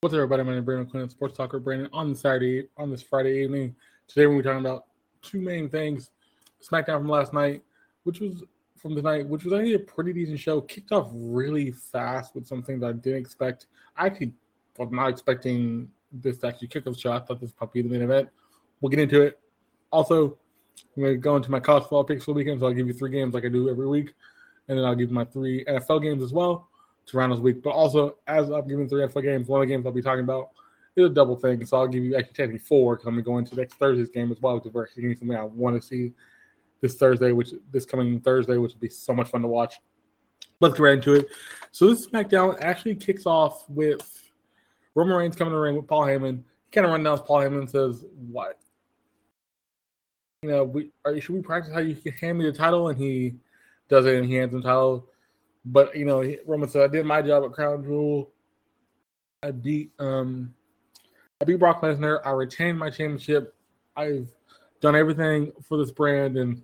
What's up, everybody? My name is Brandon Quinn, Sports Talker Brandon. On Saturday, on this Friday evening, today we're talking about two main things: SmackDown from last night, which was from tonight, which was actually a pretty decent show. Kicked off really fast with something that I didn't expect. I actually was not expecting this to actually kick off show. I thought this probably be the main event. We'll get into it. Also, I'm going to go into my college football picks for the weekend, so I'll give you three games like I do every week, and then I'll give you my three NFL games as well to round this week. But also, as I'm giving three NFL games, one of the games I'll be talking about is a double thing. So I'll give you actually technically four because I'm going to go into next Thursday's game as well, which is something I want to see this Thursday, which this coming Thursday, which will be so much fun to watch. Let's get right into it. So this SmackDown actually kicks off with Roman Reigns coming to the ring with Paul Heyman. He kind of runs down Paul Heyman and says, "What? You know, we are, should we practice how you can hand me the title?" And he does it, and he hands him the title. But you know, Roman said, "I did my job at Crown Jewel. I beat um, I beat Brock Lesnar. I retained my championship. I've done everything for this brand, and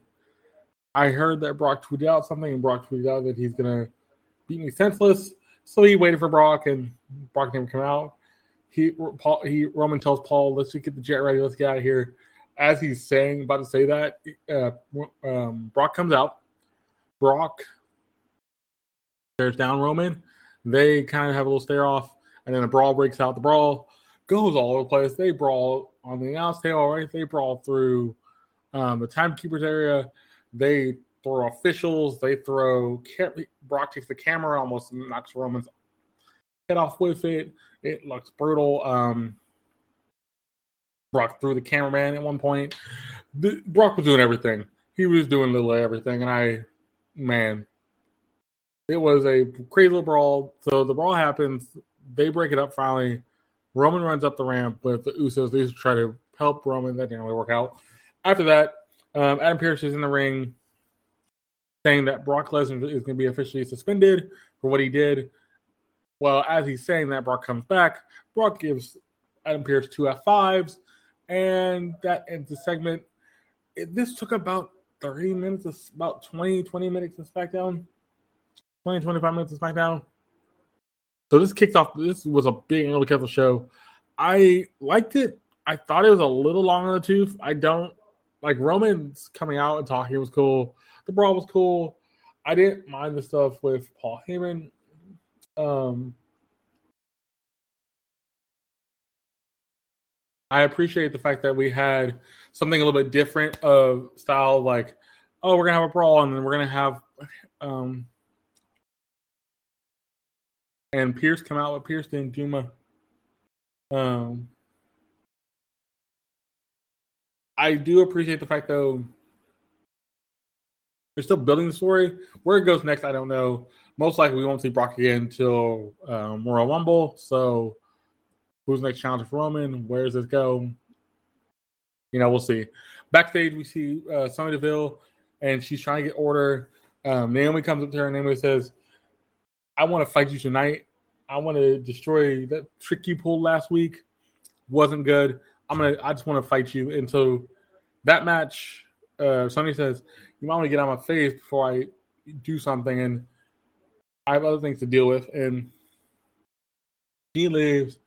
I heard that Brock tweeted out something, and Brock tweeted out that he's gonna beat me senseless. So he waited for Brock, and Brock didn't come out. He Paul he Roman tells Paul, "Let's just get the jet ready. Let's get out of here." As he's saying, about to say that, uh, um, Brock comes out. Brock stares down Roman. They kind of have a little stare off, and then a brawl breaks out. The brawl goes all over the place. They brawl on the announce table, right? They brawl through um, the timekeepers area. They throw officials. They throw Brock takes the camera, almost knocks Roman's head off with it. It looks brutal. Um, Brock threw the cameraman at one point. The, Brock was doing everything. He was doing little everything, and I, man, it was a crazy little brawl. So the brawl happens. They break it up finally. Roman runs up the ramp with the Usos. They try to help Roman. That didn't really work out. After that, um, Adam Pearce is in the ring saying that Brock Lesnar is going to be officially suspended for what he did. Well, as he's saying that, Brock comes back. Brock gives Adam Pearce two F5s, and that ends the segment. It, this took about 30 minutes, about 20, 20 minutes of SmackDown. 20, 25 minutes of SmackDown. So this kicked off. This was a big early the show. I liked it. I thought it was a little long on the tooth. I don't like Roman's coming out and talking was cool. The brawl was cool. I didn't mind the stuff with Paul Heyman. Um, I appreciate the fact that we had something a little bit different of style, like, oh, we're gonna have a brawl and then we're gonna have um and Pearce come out with Pearce and Juma. Um, I do appreciate the fact though they're still building the story. Where it goes next, I don't know. Most likely, we won't see Brock again until um, Royal Rumble. So, who's next challenger for Roman? Where does this go? You know, we'll see. Backstage, we see uh, Sonya Deville, and she's trying to get order. Um, Naomi comes up to her, and Naomi says, I want to fight you tonight. I want to destroy that trick you pulled last week. Wasn't good. I'm gonna. I just want to fight you. And so that match, uh, Sonny says, "You might want to get on my face before I do something." And I have other things to deal with. And he leaves.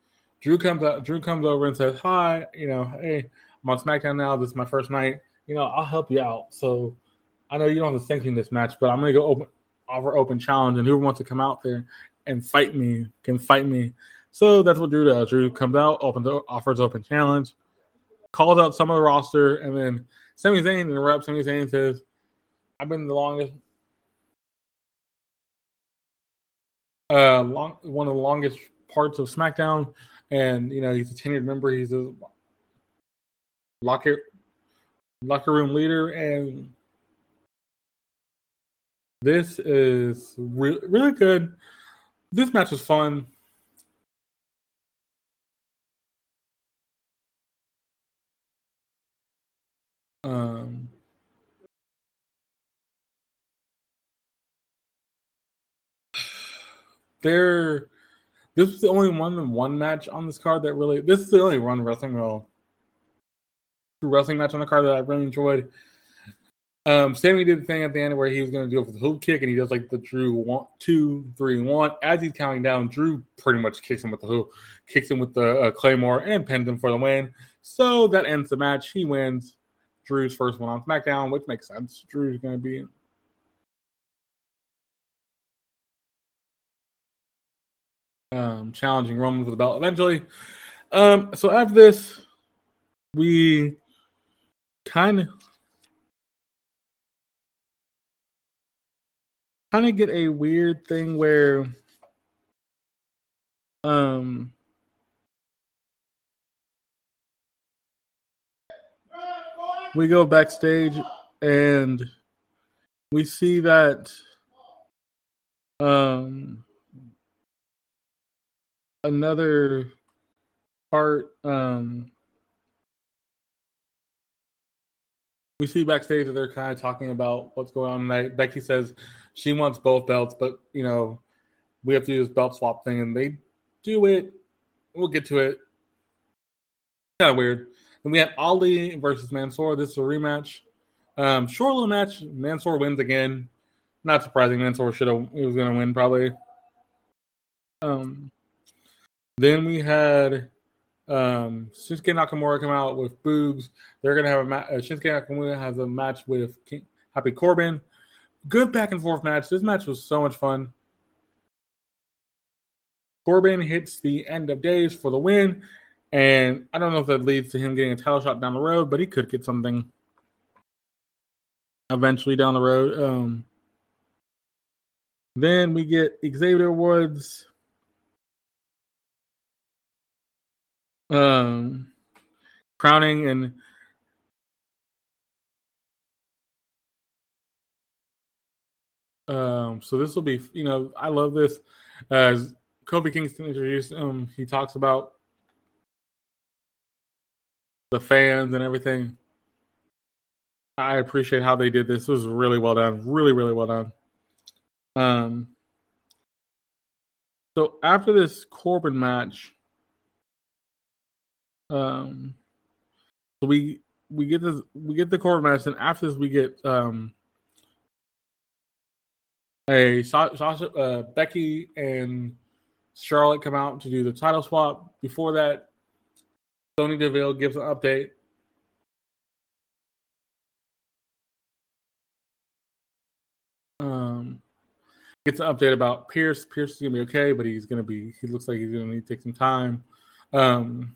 Drew comes out. Drew comes over and says, "Hi, you know, hey, I'm on SmackDown now. This is my first night. You know, I'll help you out. So I know you don't have to sanction this match, but I'm gonna go open offer open challenge, and whoever wants to come out there and fight me can fight me. So that's what Drew does. Drew comes out, opens offers open challenge, calls out some of the roster, and then Sami Zayn interrupts. Sami Zayn says, "I've been the longest, uh, long one of the longest parts of SmackDown, and you know he's a tenured member. He's a locker locker room leader, and this is re- really good. This match was fun. Um, there, this is the only one one match on this card that really. This is the only one wrestling well, wrestling match on the card that I really enjoyed. Um, Sami did the thing at the end where he was going to do it for the hoop kick, and he does like the Drew one, two, three, one. As he's counting down, Drew pretty much kicks him with the hoop, kicks him with the uh, Claymore, and pins him for the win. So that ends the match. He wins. Drew's first one on SmackDown, which makes sense. Drew's going to be um, challenging Roman for the belt eventually. Um, so after this, we kind of kind of get a weird thing where um we go backstage and we see that um another part um we see backstage that they're kind of talking about what's going on. Becky says she wants both belts, but you know, we have to do this belt swap thing, and they do it. We'll get to it. Kind of weird. And we had Ali versus Mansoor. This is a rematch. Um, short little match. Mansoor wins again. Not surprising. Mansoor should have. He was going to win probably. Um, then we had um, Shinsuke Nakamura come out with Boogs. They're going to have a match. Uh, Shinsuke Nakamura has a match with King- Happy Corbin. Good back and forth match. This match was so much fun. Corbin hits the end of days for the win. And I don't know if that leads to him getting a title shot down the road, but he could get something eventually down the road. Um, then we get Xavier Woods. Um, crowning and um, so this will be, you know, I love this. As Kofi Kingston introduced him, he talks about the fans and everything. I appreciate how they did this. This was really well done. Really, really well done. Um, so after this Corbin match, um, we we get this we get the Corbin match, and after this we get um a Sasha, uh, Becky and Charlotte come out to do the title swap. Before that, Sonya Deville gives an update. Um, gets an update about Pearce. Pearce is gonna be okay, but he's gonna be. He looks like he's gonna need to take some time. Um,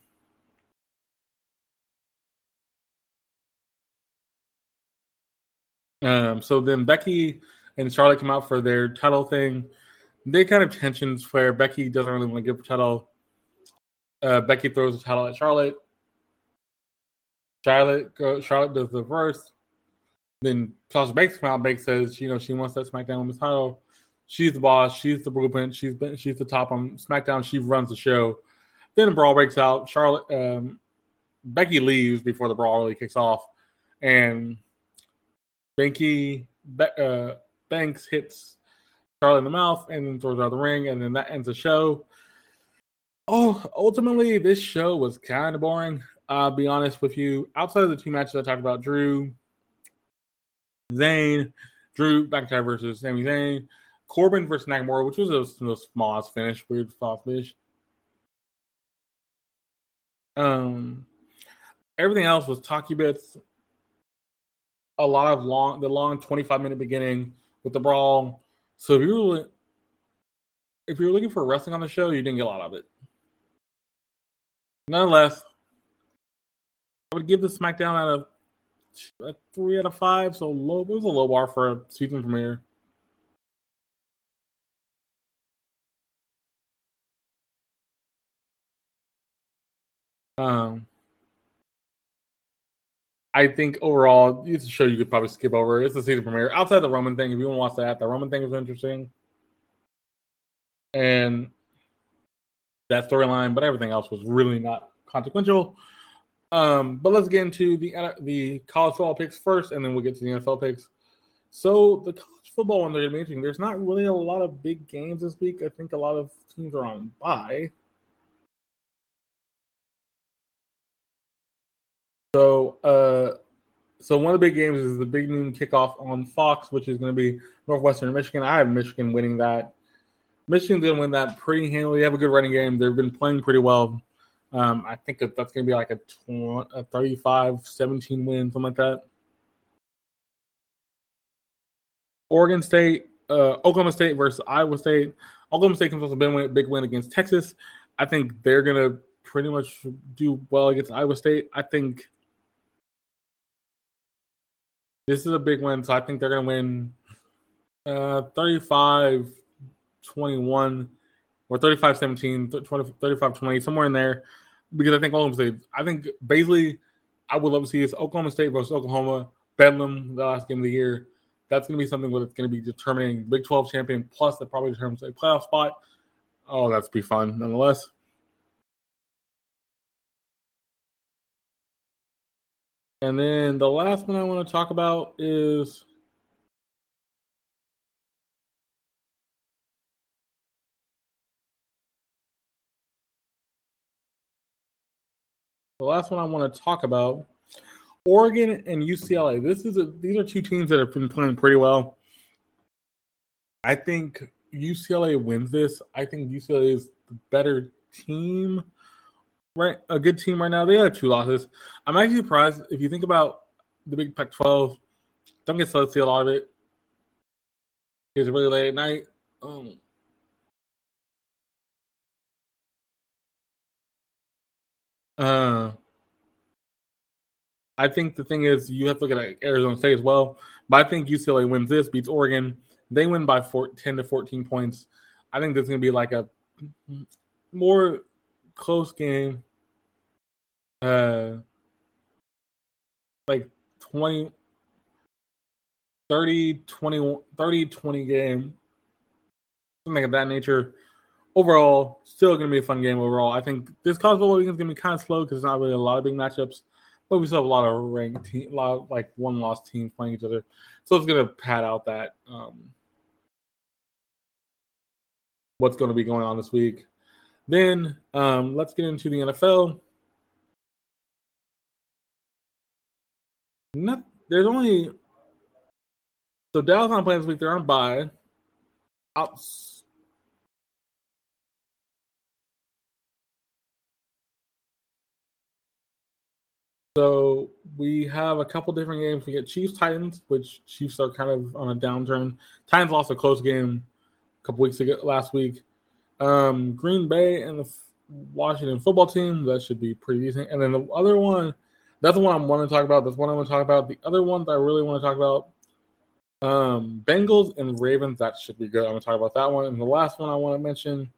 um, so then Becky and Charlotte come out for their title thing. They kind of tensions where Becky doesn't really want to give the title. Uh, Becky throws the title at Charlotte. Charlotte go, Charlotte does the verse. Then Sasha Banks come out. Banks says, you know, she wants that SmackDown Women's title. She's the boss. She's the blueprint. She's been, she's the top on SmackDown. She runs the show. Then a brawl breaks out. Charlotte, um, Becky leaves before the brawl really kicks off, and Becky, uh, Banks hits Charlie in the mouth and then throws out the ring, and then that ends the show. Oh, ultimately, this show was kind of boring. I'll be honest with you. Outside of the two matches I talked about, Drew, Zayn, Drew McIntyre versus Sami Zayn, Corbin versus Nakamura, which was a, small finish, weird small finish. Um, everything else was talky bits. A lot of long, the long twenty-five minute beginning with the brawl. So if you were if you were looking for wrestling on the show, you didn't get a lot of it. Nonetheless, I would give the SmackDown out of a three out of five. So low, it was a low bar for a season premiere. Um, I think overall, it's a show you could probably skip over. It's the season premiere. Outside the Roman thing, if you want to watch that, the Roman thing was interesting. And that storyline, but everything else was really not consequential. Um, but let's get into the the college football picks first, and then we'll get to the NFL picks. So the college football one they're going to be interesting. There's not really a lot of big games this week. I think a lot of teams are on bye. So, uh, so one of the big games is the big noon kickoff on Fox, which is going to be Northwestern Michigan. I have Michigan winning that. Michigan's going to win that pretty handily. They have a good running game. They've been playing pretty well. Um, I think that that's going to be like a, 20, a 35 17 win, something like that. Oregon State, uh, Oklahoma State versus Iowa State. Oklahoma State comes off a big win, big win against Texas. I think they're going to pretty much do well against Iowa State. I think this is a big win, so I think they're going to win uh, 35 21 or 35 17, 35 20, somewhere in there. Because I think Oklahoma State, I think basically, I would love to see this Oklahoma State versus Oklahoma, Bedlam, the last game of the year. That's going to be something that's going to be determining Big 12 champion, plus that probably determines a playoff spot. Oh, that's be fun nonetheless. And then the last one I want to talk about is the last one I want to talk about Oregon and UCLA. This is a, these are two teams that have been playing pretty well. I think UCLA wins this. I think UCLA is the better team right a good team right now. They have two losses. I'm actually surprised if you think about the Big Pac-12. Don't get see a lot of it. It's really late at night. Um, uh, I think the thing is you have to look at Arizona State as well. But I think UCLA wins this, beats Oregon. They win by four, 10 to 14 points. I think this is going to be like a more close game. Uh, like 20, 30, 20, 30, 20 game, something of that nature. Overall, still going to be a fun game overall. I think this college football is going to be kind of slow because there's not really a lot of big matchups, but we still have a lot of ranked team, a lot of like one loss teams playing each other. So it's going to pad out that um, what's going to be going on this week. Then um, let's get into the NFL. Not, there's only so Dallas not playing this week. They're on bye. Out. So we have a couple different games. We get Chiefs Titans, which Chiefs are kind of on a downturn. Titans lost a close game a couple weeks ago last week. Um, Green Bay and the Washington football team. That should be pretty decent. And then the other one, that's the one I'm want to talk about. That's one I'm want to talk about. The other one that I really want to talk about, um, Bengals and Ravens. That should be good. I'm going to talk about that one. And the last one I want to mention.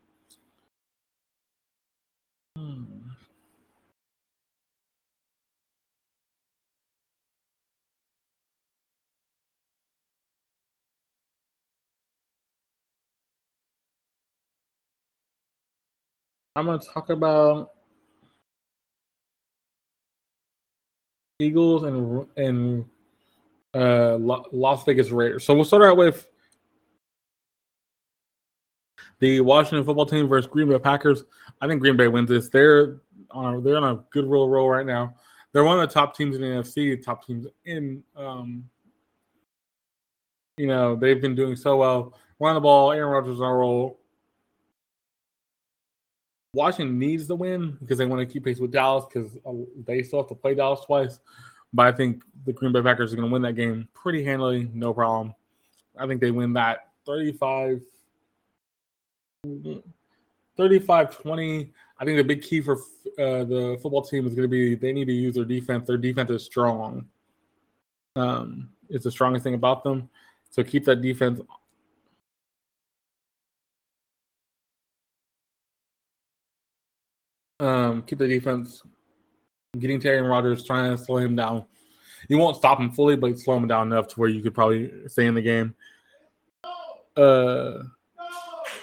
I'm going to talk about Eagles and and uh, Las Vegas Raiders. So we'll start out with the Washington football team versus Green Bay Packers. I think Green Bay wins this. They're on they're on a good roll roll right now. They're one of the top teams in the NFC, top teams in um, you know, they've been doing so well. Run the ball, Aaron Rodgers on a roll. Washington needs the win because they want to keep pace with Dallas because uh, they still have to play Dallas twice. But I think the Green Bay Packers are going to win that game pretty handily, no problem. I think they win that 35 35 20. I think the big key for uh, the football team is going to be they need to use their defense. Their defense is strong. Um, it's the strongest thing about them. So keep that defense Um, keep the defense getting to Aaron Rodgers, trying to slow him down. You won't stop him fully, but slow him down enough to where you could probably stay in the game. Uh,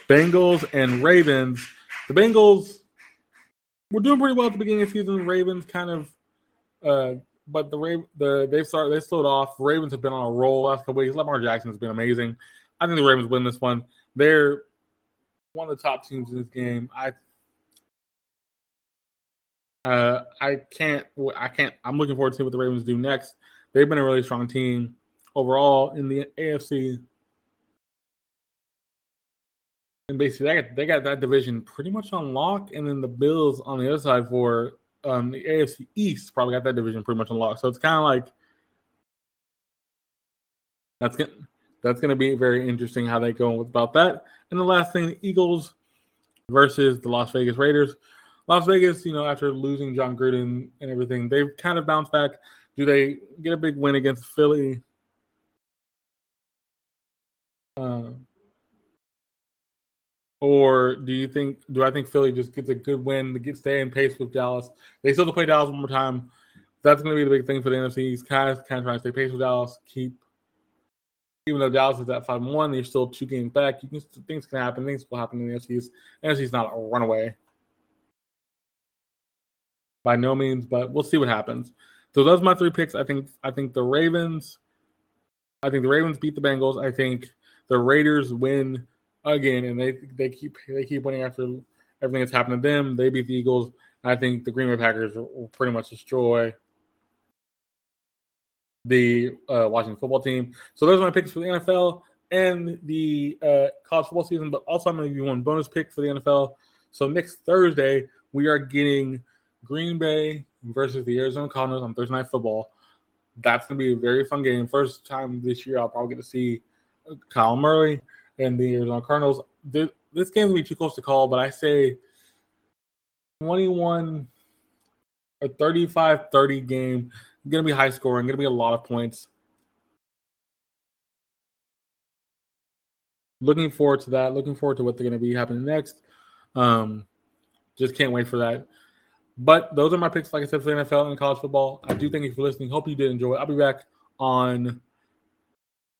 Bengals and Ravens. The Bengals were doing pretty well at the beginning of the season. The Ravens kind of, uh, but the the they've started they slowed off. Ravens have been on a roll last couple weeks. Lamar Jackson has been amazing. I think the Ravens win this one. They're one of the top teams in this game. I uh, I can't. I can't. I'm looking forward to see what the Ravens do next. They've been a really strong team overall in the AFC, and basically they got they got that division pretty much on lock. And then the Bills on the other side for um, the AFC East probably got that division pretty much on lock. So it's kind of like that's gonna that's gonna be very interesting how they go about that. And the last thing, the Eagles versus the Las Vegas Raiders. Las Vegas, you know, after losing Jon Gruden and everything, they've kind of bounced back. Do they get a big win against Philly? Uh, or do you think? Do I think Philly just gets a good win to get stay in pace with Dallas? They still have to play Dallas one more time. That's going to be the big thing for the NFC. He's kind of kind of trying to stay pace with Dallas. Keep even though Dallas is at five one, they're still two games back. You can things can happen. Things will happen in the NFC. NFC's not a runaway by no means, but we'll see what happens. So those are my three picks. I think I think the Ravens. I think the Ravens beat the Bengals. I think the Raiders win again, and they they keep they keep winning after everything that's happened to them. They beat the Eagles. I think the Green Bay Packers will pretty much destroy the uh, Washington football team. So those are my picks for the NFL and the uh, college football season. But also, I'm going to give you one bonus pick for the NFL. So next Thursday, we are getting Green Bay versus the Arizona Cardinals on Thursday Night Football. That's going to be a very fun game. First time this year, I'll probably get to see Kyle Murray and the Arizona Cardinals. This game will be too close to call, but I say 21 or 35 30 game. Going to be high scoring, going to be a lot of points. Looking forward to that. Looking forward to what they're going to be happening next. Um, just can't wait for that. But those are my picks, like I said, for the NFL and college football. I do thank you for listening. Hope you did enjoy. I'll be back on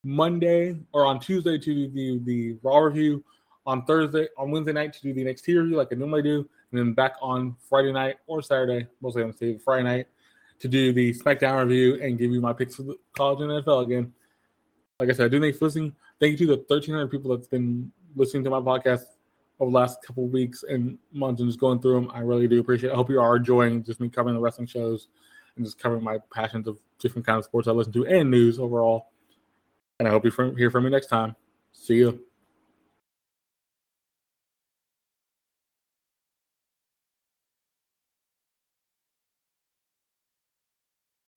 Monday or on Tuesday to do the, the Raw review, on Thursday, on Wednesday night to do the NXT review like I normally do, and then back on Friday night or Saturday, mostly on Saturday, Friday night, to do the SmackDown review and give you my picks for the college and NFL again. Like I said, I do thank you for listening. Thank you to the 1,300 people that's been listening to my podcast over the last couple weeks and months and just going through them. I really do appreciate it. I hope you are enjoying just me covering the wrestling shows and just covering my passions of different kinds of sports I listen to and news overall. And I hope you hear from me next time. See you.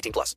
18 plus.